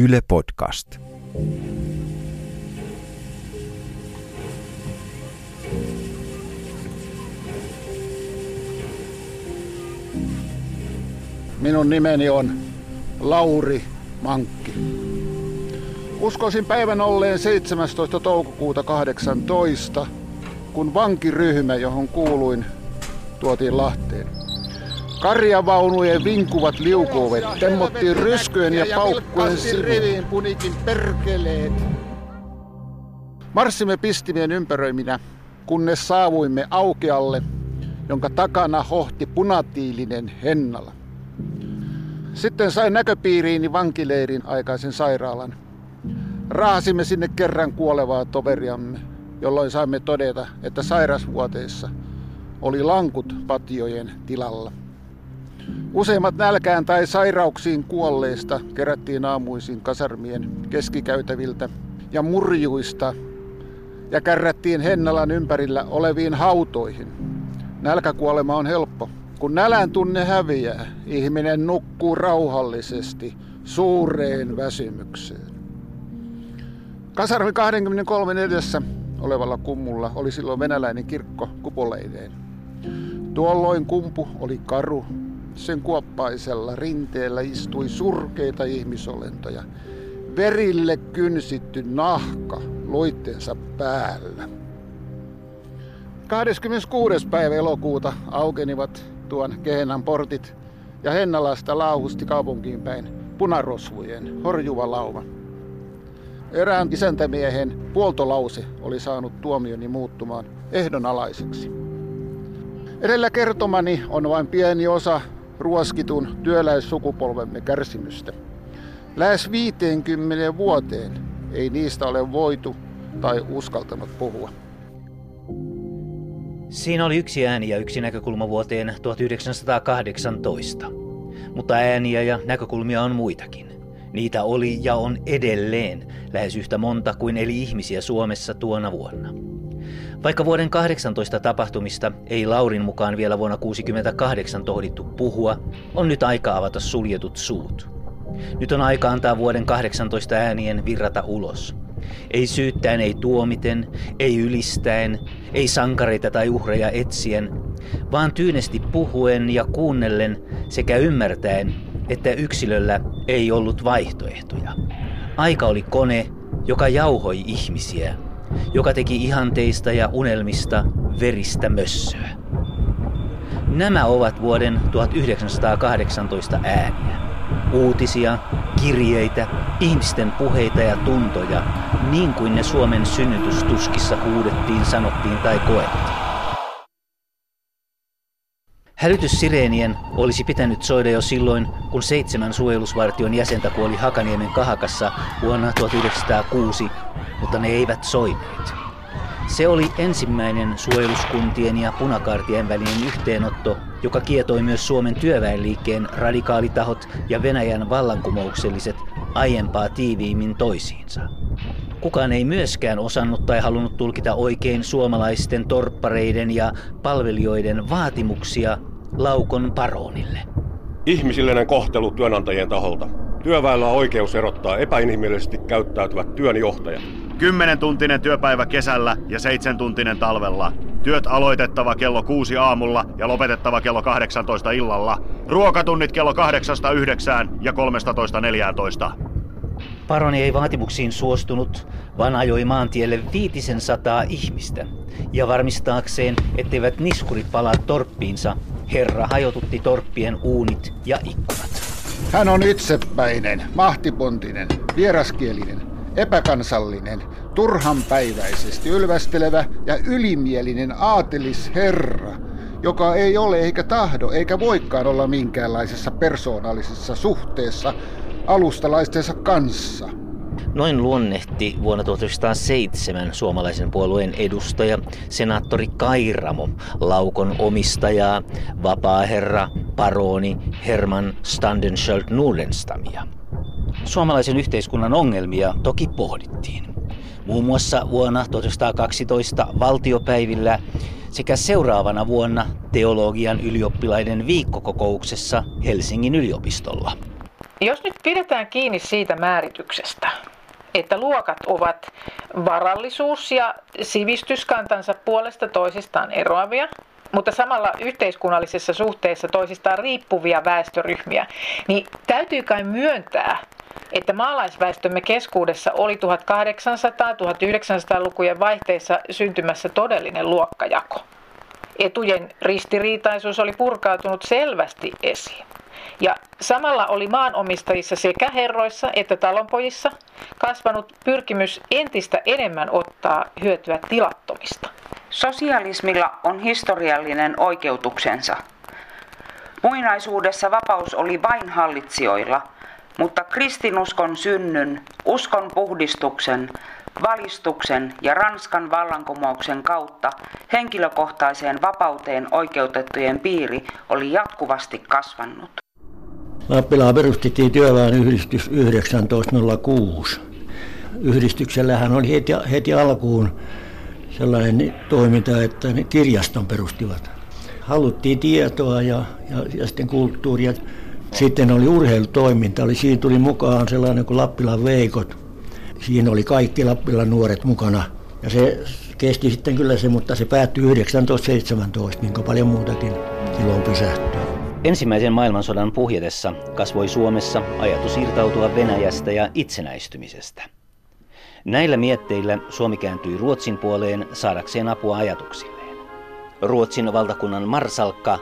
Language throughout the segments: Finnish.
Yle Podcast. Minun nimeni on Lauri Mankki. Uskoisin päivän olleen 17. toukokuuta 18, kun vankiryhmä, johon kuuluin, tuotiin Lahteen. Karjavaunujen vinkuvat liukuovet temmottiin ryskyjen ja paukkujen riviin punikin perkeleet. Marssimme pistimien ympäröiminä, kunnes saavuimme aukealle, jonka takana hohti punatiilinen Hennala. Sitten sain näköpiiriini vankileirin aikaisen sairaalan. Raahasimme sinne kerran kuolevaa toveriamme, jolloin saimme todeta, että sairasvuoteissa oli lankut patiojen tilalla. Useimmat nälkään tai sairauksiin kuolleista kerättiin aamuisin kasarmien keskikäytäviltä ja murjuista ja kärrättiin Hennalan ympärillä oleviin hautoihin. Nälkäkuolema on helppo. Kun nälän tunne häviää, ihminen nukkuu rauhallisesti suureen väsymykseen. Kasarmi 23 edessä olevalla kummulla oli silloin venäläinen kirkko kupoleineen. Tuolloin kumpu oli karu sen kuoppaisella rinteellä istui surkeita ihmisolentoja. Verille kynsitty nahka loittensa päällä. 26. päivä elokuuta aukenivat tuon Kehenan portit ja Hennalasta lauhusti kaupunkiin päin punarosvujen horjuva lauma. Erään isäntämiehen puoltolause oli saanut tuomioni muuttumaan ehdonalaiseksi. Edellä kertomani on vain pieni osa ruoskitun työläissukupolvemme kärsimystä. Lähes 50 vuoteen ei niistä ole voitu tai uskaltanut puhua. Siinä oli yksi ääni ja yksi näkökulma vuoteen 1918. Mutta ääniä ja näkökulmia on muitakin. Niitä oli ja on edelleen lähes yhtä monta kuin eli ihmisiä Suomessa tuona vuonna. Vaikka vuoden 18 tapahtumista ei Laurin mukaan vielä vuonna 68 tohdittu puhua, on nyt aika avata suljetut suut. Nyt on aika antaa vuoden 18 äänien virrata ulos. Ei syyttäen, ei tuomiten, ei ylistäen, ei sankareita tai uhreja etsien, vaan tyynesti puhuen ja kuunnellen sekä ymmärtäen, että yksilöllä ei ollut vaihtoehtoja. Aika oli kone, joka jauhoi ihmisiä joka teki ihanteista ja unelmista veristä mössöä. Nämä ovat vuoden 1918 ääniä. Uutisia, kirjeitä, ihmisten puheita ja tuntoja, niin kuin ne Suomen synnytystuskissa huudettiin, sanottiin tai koettiin. Hälytyssireenien olisi pitänyt soida jo silloin, kun seitsemän suojelusvartion jäsentä kuoli Hakaniemen kahakassa vuonna 1906, mutta ne eivät soineet. Se oli ensimmäinen suojeluskuntien ja punakaartien välinen yhteenotto, joka kietoi myös Suomen työväenliikkeen radikaalitahot ja Venäjän vallankumoukselliset aiempaa tiiviimmin toisiinsa. Kukaan ei myöskään osannut tai halunnut tulkita oikein suomalaisten torppareiden ja palvelijoiden vaatimuksia laukon paronille. Ihmisillinen kohtelu työnantajien taholta. Työväellä on oikeus erottaa epäinhimillisesti käyttäytyvät työnjohtajat. tuntinen työpäivä kesällä ja tuntinen talvella. Työt aloitettava kello 6 aamulla ja lopetettava kello 18 illalla. Ruokatunnit kello 8-9 ja 13-14. Paroni ei vaatimuksiin suostunut, vaan ajoi maantielle viitisen sataa ihmistä. Ja varmistaakseen, etteivät niskurit palaa torppiinsa, herra hajotutti torppien uunit ja ikkunat. Hän on itsepäinen, mahtipontinen, vieraskielinen, epäkansallinen, turhanpäiväisesti ylvästelevä ja ylimielinen aatelisherra, joka ei ole eikä tahdo eikä voikaan olla minkäänlaisessa persoonallisessa suhteessa alustalaistensa kanssa. Noin luonnehti vuonna 1907 suomalaisen puolueen edustaja, senaattori Kairamo, laukon omistajaa, vapaaherra, paroni Herman Standenschöld Nordenstamia. Suomalaisen yhteiskunnan ongelmia toki pohdittiin. Muun muassa vuonna 1912 valtiopäivillä sekä seuraavana vuonna teologian ylioppilaiden viikkokokouksessa Helsingin yliopistolla. Jos nyt pidetään kiinni siitä määrityksestä, että luokat ovat varallisuus- ja sivistyskantansa puolesta toisistaan eroavia, mutta samalla yhteiskunnallisessa suhteessa toisistaan riippuvia väestöryhmiä, niin täytyy kai myöntää, että maalaisväestömme keskuudessa oli 1800-1900-lukujen vaihteessa syntymässä todellinen luokkajako. Etujen ristiriitaisuus oli purkautunut selvästi esiin. Ja samalla oli maanomistajissa sekä herroissa että talonpojissa kasvanut pyrkimys entistä enemmän ottaa hyötyä tilattomista. Sosialismilla on historiallinen oikeutuksensa. Muinaisuudessa vapaus oli vain hallitsijoilla, mutta kristinuskon synnyn, uskon puhdistuksen, valistuksen ja Ranskan vallankumouksen kautta henkilökohtaiseen vapauteen oikeutettujen piiri oli jatkuvasti kasvanut. Lappilaan perustettiin työväenyhdistys 1906. Yhdistyksellähän oli heti, heti alkuun sellainen toiminta, että ne kirjaston perustivat. Haluttiin tietoa ja, ja, ja sitten kulttuuria. Sitten oli urheilutoiminta, oli, siinä tuli mukaan sellainen kuin Lappilan Veikot. Siinä oli kaikki Lappilan nuoret mukana. Ja se kesti sitten kyllä se, mutta se päättyi 1917, niin kuin paljon muutakin silloin pysähtyä. Ensimmäisen maailmansodan puhjetessa kasvoi Suomessa ajatus irtautua Venäjästä ja itsenäistymisestä. Näillä mietteillä Suomi kääntyi Ruotsin puoleen saadakseen apua ajatuksilleen. Ruotsin valtakunnan marsalkka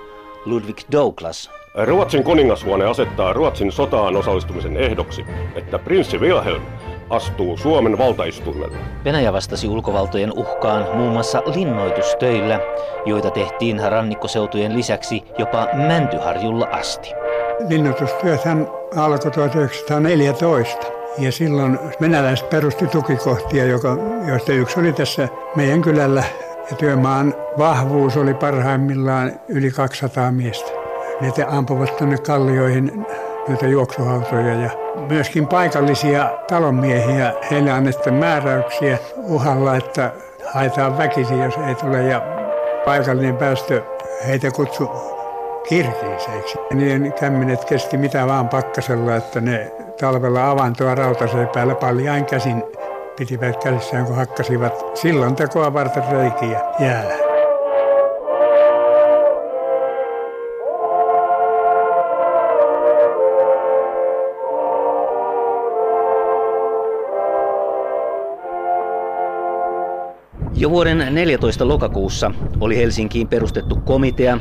Ludwig Douglas Ruotsin kuningashuone asettaa Ruotsin sotaan osallistumisen ehdoksi, että prinssi Wilhelm astuu Suomen valtaistuimelle. Venäjä vastasi ulkovaltojen uhkaan muun muassa linnoitustöillä, joita tehtiin rannikkoseutujen lisäksi jopa Mäntyharjulla asti. Linnoitustyöthän alkoi 1914 ja silloin venäläiset perusti tukikohtia, joka, joista yksi oli tässä meidän kylällä. Ja työmaan vahvuus oli parhaimmillaan yli 200 miestä. Ne ampuvat tuonne kallioihin noita juoksuhautoja ja myöskin paikallisia talonmiehiä. Heille annettiin määräyksiä uhalla, että haetaan väkisin, jos ei tule. Ja paikallinen päästö heitä kutsu kirkiiseiksi. Niiden kämmenet kesti mitä vaan pakkasella, että ne talvella avantoa rautaseen päällä paljain käsin pitivät käsissään, kun hakkasivat sillan tekoa varten reikiä jäällä. Jo vuoden 14 lokakuussa oli Helsinkiin perustettu komitea,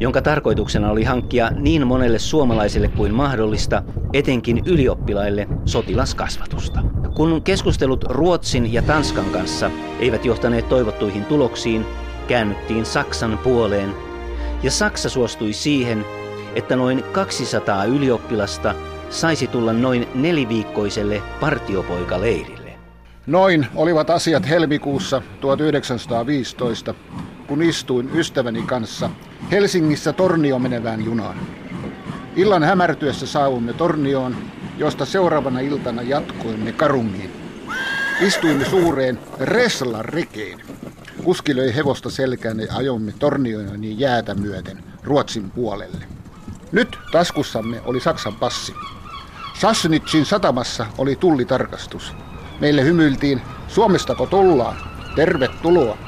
jonka tarkoituksena oli hankkia niin monelle suomalaiselle kuin mahdollista, etenkin ylioppilaille, sotilaskasvatusta. Kun keskustelut Ruotsin ja Tanskan kanssa eivät johtaneet toivottuihin tuloksiin, käännyttiin Saksan puoleen, ja Saksa suostui siihen, että noin 200 ylioppilasta saisi tulla noin neliviikkoiselle partiopoikaleirille. Noin olivat asiat helmikuussa 1915, kun istuin ystäväni kanssa Helsingissä Tornio menevään junaan. Illan hämärtyessä saavumme Tornioon, josta seuraavana iltana jatkoimme Karungiin. Istuimme suureen Reslan rekeen. Kuski löi hevosta selkään ja ajomme Tornioon niin jäätä myöten Ruotsin puolelle. Nyt taskussamme oli Saksan passi. Sassnitsin satamassa oli tullitarkastus. Meille hymyiltiin, Suomestako tullaan? Tervetuloa.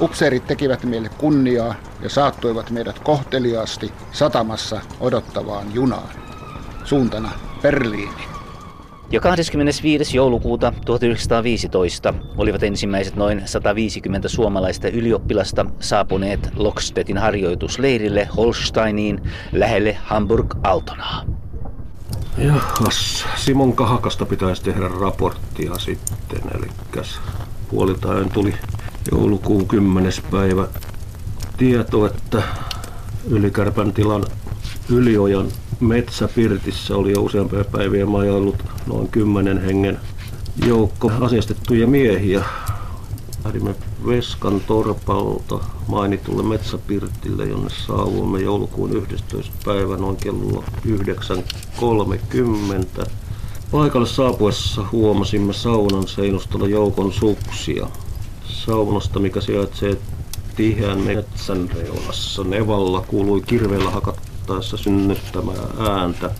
Upseerit tekivät meille kunniaa ja saattoivat meidät kohteliaasti satamassa odottavaan junaan. Suuntana Berliini. Jo 25. joulukuuta 1915 olivat ensimmäiset noin 150 suomalaista ylioppilasta saapuneet Lokstetin harjoitusleirille Holsteiniin lähelle Hamburg-Altonaa. Jahas, Simon Kahakasta pitäisi tehdä raporttia sitten, eli puoliltaan tuli joulukuun 10. päivä tieto, että Ylikärpän tilan Yliojan metsäpirtissä oli jo useampia päiviä majoillut noin kymmenen hengen joukko asestettuja miehiä. Lähdimme Veskan torpalta mainitulle metsäpirtille, jonne saavuimme joulukuun 11. päivä noin kello 9.30. Paikalle saapuessa huomasimme saunan seinustella joukon suksia. Saunasta, mikä sijaitsee tiheän metsän reunassa nevalla, kuului kirveellä hakattaessa synnyttämää ääntä.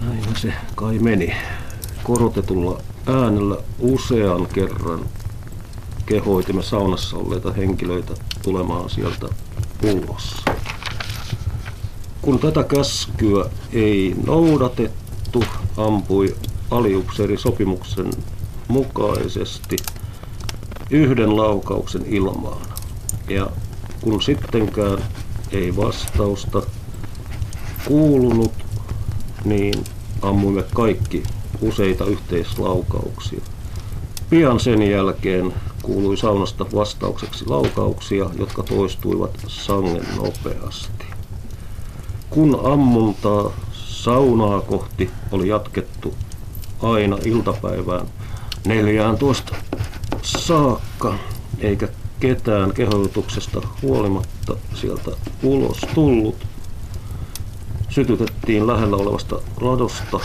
Näin se kai meni. Korotetulla äänellä usean kerran kehoitimme saunassa olleita henkilöitä tulemaan sieltä ulos. Kun tätä käskyä ei noudatettu, ampui sopimuksen mukaisesti yhden laukauksen ilmaan. Ja kun sittenkään ei vastausta kuulunut, niin ammuimme kaikki useita yhteislaukauksia. Pian sen jälkeen kuului saunasta vastaukseksi laukauksia, jotka toistuivat sangen nopeasti. Kun ammuntaa saunaa kohti oli jatkettu aina iltapäivään 14 saakka, eikä ketään kehotuksesta huolimatta sieltä ulos tullut. Sytytettiin lähellä olevasta ladosta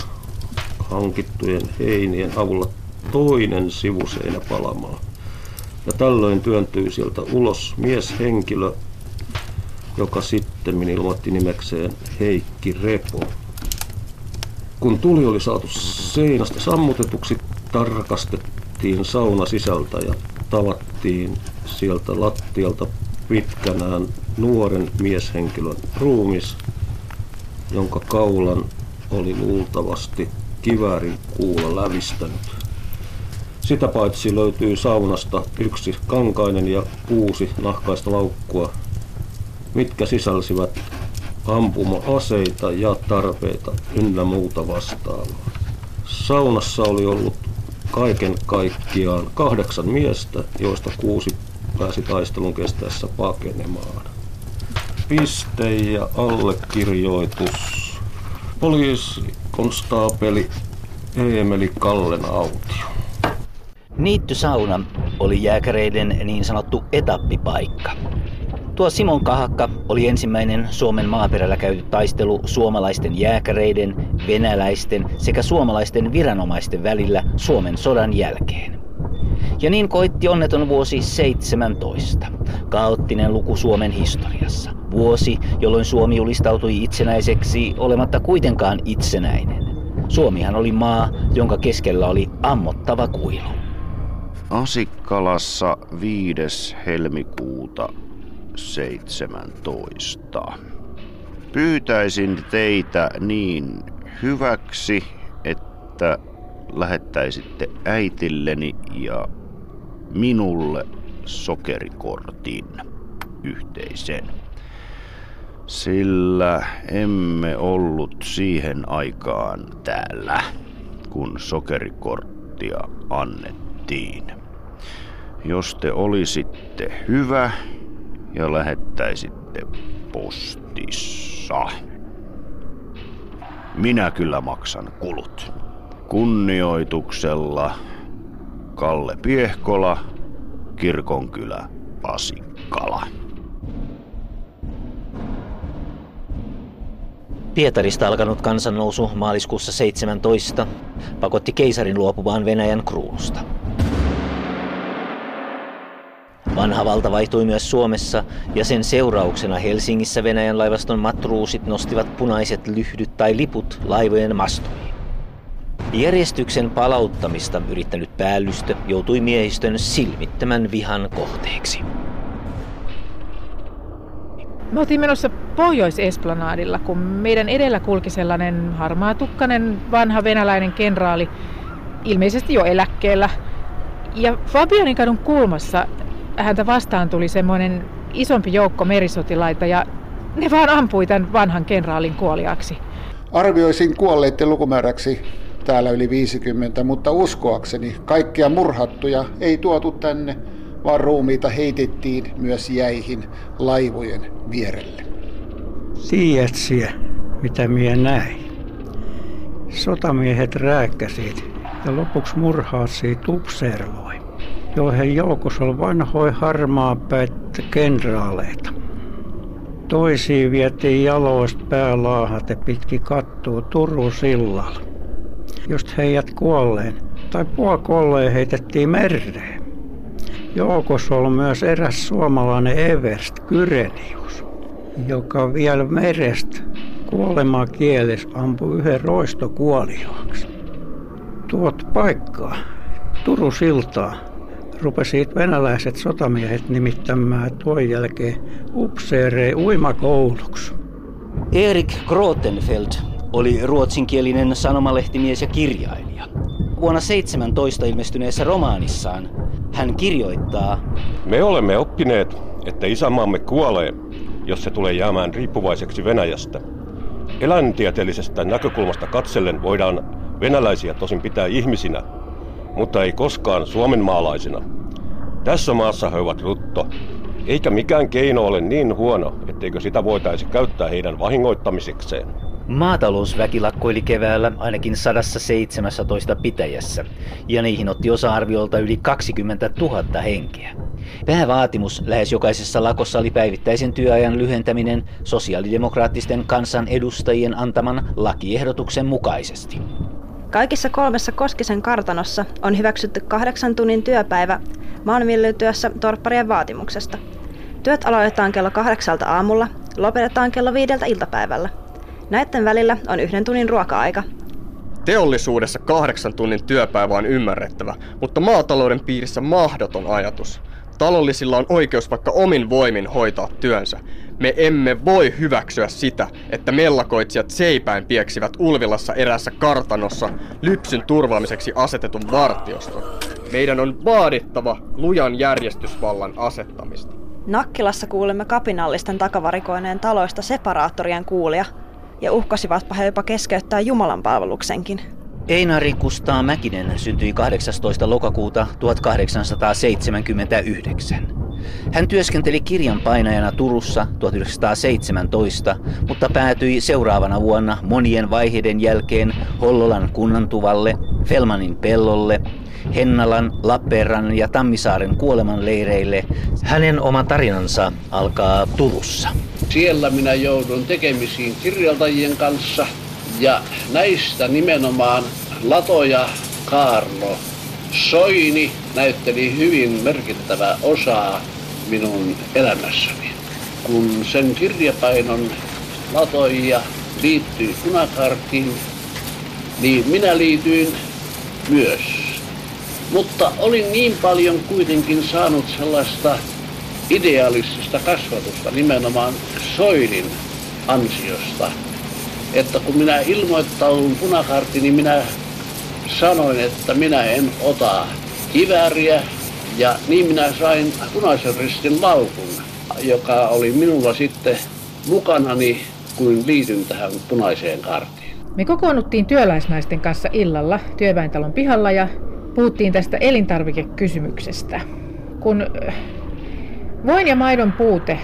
hankittujen heinien avulla toinen sivuseinä palamaan. Ja tällöin työntyi sieltä ulos mieshenkilö, joka sitten ilmoitti nimekseen Heikki Repo. Kun tuli oli saatu seinästä sammutetuksi, tarkastettiin sauna sisältä ja tavattiin sieltä lattialta pitkänään nuoren mieshenkilön ruumis, jonka kaulan oli luultavasti kiväärin kuulla lävistänyt. Sitä paitsi löytyy saunasta yksi kankainen ja kuusi nahkaista laukkua, mitkä sisälsivät ampuma-aseita ja tarpeita ynnä muuta vastaavaa. Saunassa oli ollut kaiken kaikkiaan kahdeksan miestä, joista kuusi pääsi taistelun kestäessä pakenemaan. Piste ja allekirjoitus. Poliisikonstaapeli Eemeli Kallen autio. Niittysauna oli jääkäreiden niin sanottu etappipaikka. Tuo Simon Kahakka oli ensimmäinen Suomen maaperällä käyty taistelu suomalaisten jääkäreiden, venäläisten sekä suomalaisten viranomaisten välillä Suomen sodan jälkeen. Ja niin koitti onneton vuosi 17, kaoottinen luku Suomen historiassa. Vuosi, jolloin Suomi julistautui itsenäiseksi olematta kuitenkaan itsenäinen. Suomihan oli maa, jonka keskellä oli ammottava kuilu. Asikkalassa 5. helmikuuta 17. Pyytäisin teitä niin hyväksi, että lähettäisitte äitilleni ja minulle sokerikortin yhteisen. Sillä emme ollut siihen aikaan täällä, kun sokerikorttia annettiin. Jos te olisitte hyvä ja lähettäisitte postissa. Minä kyllä maksan kulut. Kunnioituksella Kalle Piehkola, Kirkonkylä, Pasikkala. Pietarista alkanut kansannousu maaliskuussa 17 pakotti keisarin luopumaan Venäjän kruunusta. Vanha valta vaihtui myös Suomessa ja sen seurauksena Helsingissä Venäjän laivaston matruusit nostivat punaiset lyhdyt tai liput laivojen mastoihin. Järjestyksen palauttamista yrittänyt päällystö joutui miehistön silmittömän vihan kohteeksi. Me oltiin menossa Pohjois-Esplanadilla, kun meidän edellä kulki sellainen harmaatukkainen vanha venäläinen kenraali, ilmeisesti jo eläkkeellä. Ja Fabianin kadun kulmassa häntä vastaan tuli semmoinen isompi joukko merisotilaita ja ne vaan ampui tämän vanhan kenraalin kuoliaksi. Arvioisin kuolleiden lukumääräksi täällä yli 50, mutta uskoakseni kaikkia murhattuja ei tuotu tänne, vaan ruumiita heitettiin myös jäihin laivojen vierelle. Tiedät mitä minä näin? Sotamiehet rääkkäsit ja lopuksi murhaasi tupservoi joihin joukossa oli vanhoja harmaapäitä kenraaleita. Toisiin vietiin jaloista päälaahat pitki kattua Turun sillalla. Just heidät kuolleen tai puolikolleen heitettiin mereen. Joukossa oli myös eräs suomalainen Everst Kyrenius, joka vielä merestä kuolemaa kieles ampui yhden roistokuoliaaksi. Tuot paikkaa, Turun siltaa, rupesi venäläiset sotamiehet nimittämään tuon jälkeen upseereen uimakouluksi. Erik Grotenfeld oli ruotsinkielinen sanomalehtimies ja kirjailija. Vuonna 17 ilmestyneessä romaanissaan hän kirjoittaa Me olemme oppineet, että isämaamme kuolee, jos se tulee jäämään riippuvaiseksi Venäjästä. Eläintieteellisestä näkökulmasta katsellen voidaan venäläisiä tosin pitää ihmisinä, mutta ei koskaan suomenmaalaisina. Tässä maassa he ovat rutto, eikä mikään keino ole niin huono, etteikö sitä voitaisi käyttää heidän vahingoittamisekseen. Maatalousväki lakkoili keväällä ainakin 117 pitäjässä, ja niihin otti osa arviolta yli 20 000 henkeä. Päävaatimus lähes jokaisessa lakossa oli päivittäisen työajan lyhentäminen sosiaalidemokraattisten kansanedustajien antaman lakiehdotuksen mukaisesti. Kaikissa kolmessa Koskisen kartanossa on hyväksytty kahdeksan tunnin työpäivä maanviljelytyössä torpparien vaatimuksesta. Työt aloitetaan kello kahdeksalta aamulla, lopetetaan kello viideltä iltapäivällä. Näiden välillä on yhden tunnin ruoka-aika. Teollisuudessa kahdeksan tunnin työpäivä on ymmärrettävä, mutta maatalouden piirissä mahdoton ajatus. Talollisilla on oikeus vaikka omin voimin hoitaa työnsä. Me emme voi hyväksyä sitä, että mellakoitsijat seipäin pieksivät Ulvilassa erässä kartanossa lypsyn turvaamiseksi asetetun vartioston. Meidän on vaadittava lujan järjestysvallan asettamista. Nakkilassa kuulemme kapinallisten takavarikoineen taloista separaattorien kuulia ja uhkasivatpa he jopa keskeyttää Jumalan palveluksenkin. Einari Kustaa Mäkinen syntyi 18. lokakuuta 1879. Hän työskenteli kirjanpainajana Turussa 1917, mutta päätyi seuraavana vuonna monien vaiheiden jälkeen Hollolan kunnantuvalle, Felmanin pellolle, Hennalan, Lappeenrannan ja Tammisaaren kuolemanleireille. Hänen oma tarinansa alkaa Turussa. Siellä minä joudun tekemisiin kirjaltajien kanssa ja näistä nimenomaan Lato ja Kaarlo Soini näytteli hyvin merkittävää osaa minun elämässäni. Kun sen kirjapainon latoi ja liittyi punakartiin, niin minä liityin myös. Mutta olin niin paljon kuitenkin saanut sellaista idealistista kasvatusta nimenomaan Soinin ansiosta, että kun minä ilmoittaudun punakarttiin, niin minä sanoin, että minä en ota kivääriä ja niin minä sain punaisen ristin laukun, joka oli minulla sitten mukanani, kun liityn tähän punaiseen karttiin. Me kokoonnuttiin työläisnaisten kanssa illalla työväentalon pihalla ja puhuttiin tästä elintarvikekysymyksestä. Kun voin ja maidon puute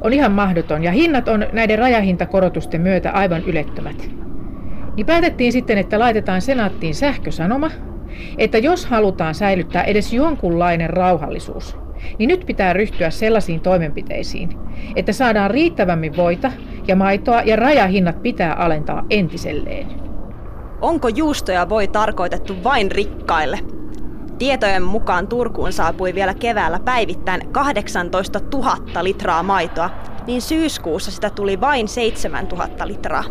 on ihan mahdoton ja hinnat on näiden rajahintakorotusten myötä aivan ylettömät. Niin päätettiin sitten, että laitetaan senaattiin sähkösanoma, että jos halutaan säilyttää edes jonkunlainen rauhallisuus, niin nyt pitää ryhtyä sellaisiin toimenpiteisiin, että saadaan riittävämmin voita ja maitoa ja rajahinnat pitää alentaa entiselleen. Onko juustoja voi tarkoitettu vain rikkaille? Tietojen mukaan Turkuun saapui vielä keväällä päivittäin 18 000 litraa maitoa, niin syyskuussa sitä tuli vain 7 000 litraa,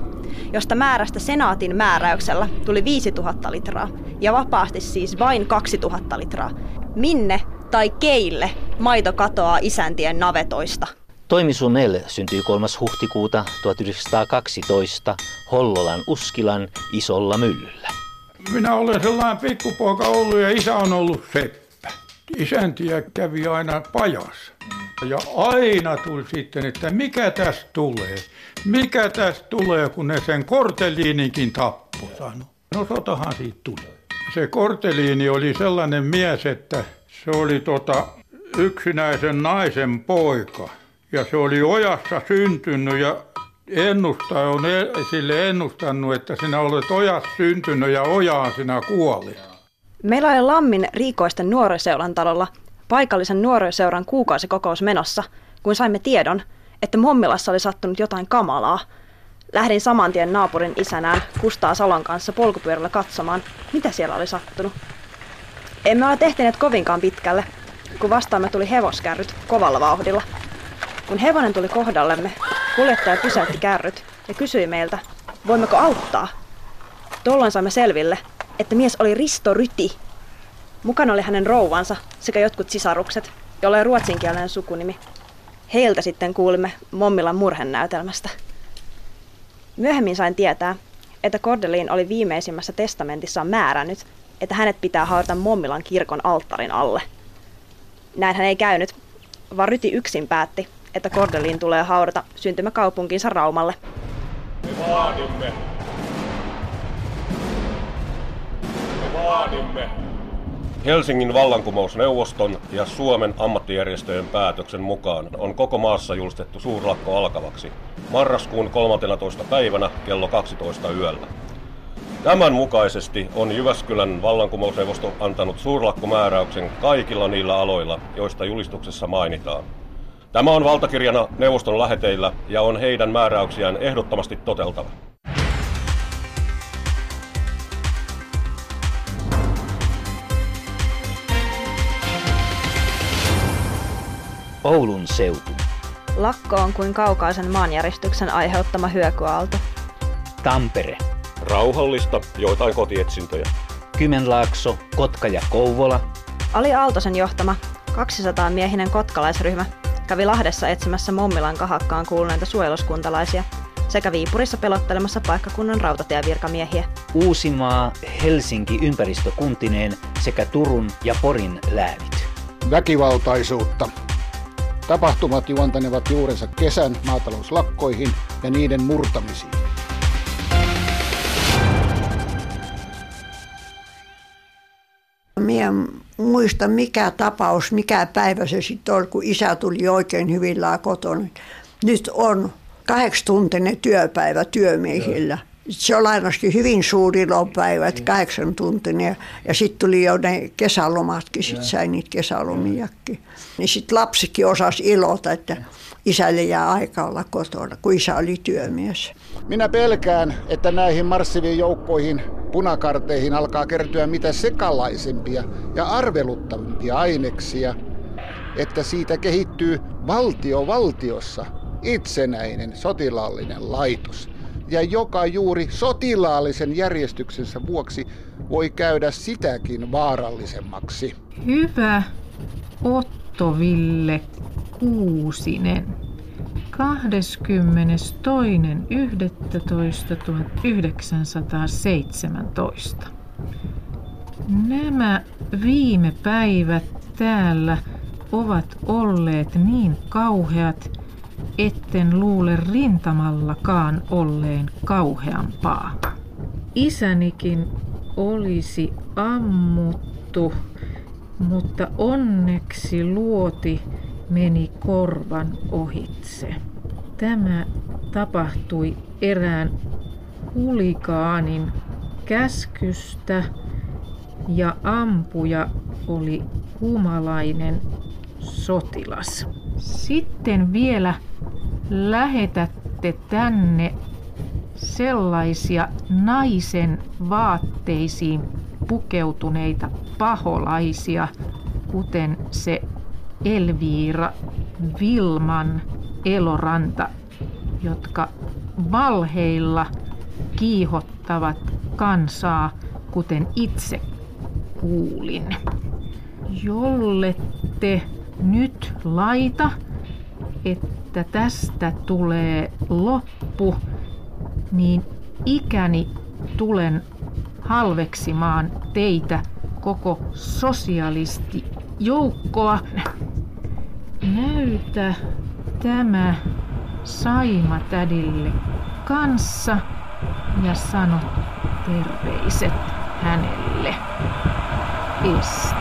josta määrästä senaatin määräyksellä tuli 5 000 litraa ja vapaasti siis vain 2 000 litraa. Minne tai keille maito katoaa isäntien navetoista? Toimi Sunel syntyi 3. huhtikuuta 1912 Hollolan Uskilan isolla myllyllä. Minä olen sellainen pikkupoika ollut ja isä on ollut seppä. Isäntiä kävi aina pajassa. Ja aina tuli sitten, että mikä tästä tulee, mikä tästä tulee, kun ne sen korteliininkin tappoi, sano. No sotahan siitä tuli. Se korteliini oli sellainen mies, että se oli tota yksinäisen naisen poika. Ja se oli ojassa syntynyt ja ennustaja on e- sille ennustanut, että sinä olet ojassa syntynyt ja ojaan sinä kuolit. Meillä oli Lammin Riikoisten nuoriseuran talolla paikallisen nuoriseuran kuukausikokous menossa, kun saimme tiedon, että Mommilassa oli sattunut jotain kamalaa. Lähdin saman tien naapurin isänään Kustaa Salon kanssa polkupyörällä katsomaan, mitä siellä oli sattunut. Emme ole tehtineet kovinkaan pitkälle, kun vastaamme tuli hevoskärryt kovalla vauhdilla. Kun hevonen tuli kohdallemme, kuljettaja pysäytti kärryt ja kysyi meiltä, voimmeko auttaa. Tuolloin saimme selville, että mies oli Risto Ryti. Mukana oli hänen rouvansa sekä jotkut sisarukset, jolla oli ruotsinkielinen sukunimi. Heiltä sitten kuulimme Mommilan murhenäytelmästä. Myöhemmin sain tietää, että Cordelin oli viimeisimmässä testamentissaan määrännyt, että hänet pitää haudata Mommilan kirkon alttarin alle. Näin hän ei käynyt, vaan Ryti yksin päätti, että Cordelin tulee haudata syntymäkaupunkinsa Raumalle. Me vaadimme. Me vaadimme. Helsingin vallankumousneuvoston ja Suomen ammattijärjestöjen päätöksen mukaan on koko maassa julistettu suurlakko alkavaksi marraskuun 13. päivänä kello 12 yöllä. Tämän mukaisesti on Jyväskylän vallankumousneuvosto antanut suurlakkomääräyksen kaikilla niillä aloilla, joista julistuksessa mainitaan. Tämä on valtakirjana neuvoston läheteillä ja on heidän määräyksiään ehdottomasti toteltava. Oulun seutu. Lakko on kuin kaukaisen maanjäristyksen aiheuttama hyökyaalto. Tampere. Rauhallista, joitain kotietsintöjä. Kymenlaakso, Kotka ja Kouvola. Ali Aaltosen johtama 200 miehinen kotkalaisryhmä kävi Lahdessa etsimässä Mommilan kahakkaan kuuluneita suojeluskuntalaisia sekä Viipurissa pelottelemassa paikkakunnan rautatievirkamiehiä. Uusimaa, Helsinki ympäristökuntineen sekä Turun ja Porin läävit. Väkivaltaisuutta. Tapahtumat juontanevat juurensa kesän maatalouslakkoihin ja niiden murtamisiin. Mie muista mikä tapaus, mikä päivä se sitten oli, kun isä tuli oikein hyvillään kotona. Nyt on kahdeksantuntinen työpäivä työmiehillä. Se on ainakin hyvin suuri ilopäivä, että kahdeksan tuntinen. Ja sitten tuli jo ne kesälomatkin, sitten sai niitä kesälomiakin. Niin sitten lapsikin osasi ilota, että isälle jää aika olla kotona, kun isä oli työmies. Minä pelkään, että näihin marssiviin joukkoihin, punakarteihin alkaa kertyä mitä sekalaisempia ja arveluttavimpia aineksia, että siitä kehittyy valtio valtiossa itsenäinen sotilaallinen laitos, ja joka juuri sotilaallisen järjestyksensä vuoksi voi käydä sitäkin vaarallisemmaksi. Hyvä Otto Ville Kuusinen. 22.11.1917. Nämä viime päivät täällä ovat olleet niin kauheat, etten luule rintamallakaan olleen kauheampaa. Isänikin olisi ammuttu, mutta onneksi luoti meni korvan ohitse. Tämä tapahtui erään hulikaanin käskystä ja ampuja oli humalainen sotilas. Sitten vielä lähetätte tänne sellaisia naisen vaatteisiin pukeutuneita paholaisia, kuten se Elviira Vilman Eloranta, jotka valheilla kiihottavat kansaa, kuten itse kuulin. Jollette nyt laita, että tästä tulee loppu, niin ikäni tulen halveksimaan teitä koko sosialistijoukkoa. Näytä tämä Saima tädille kanssa ja sano terveiset hänelle. Esti.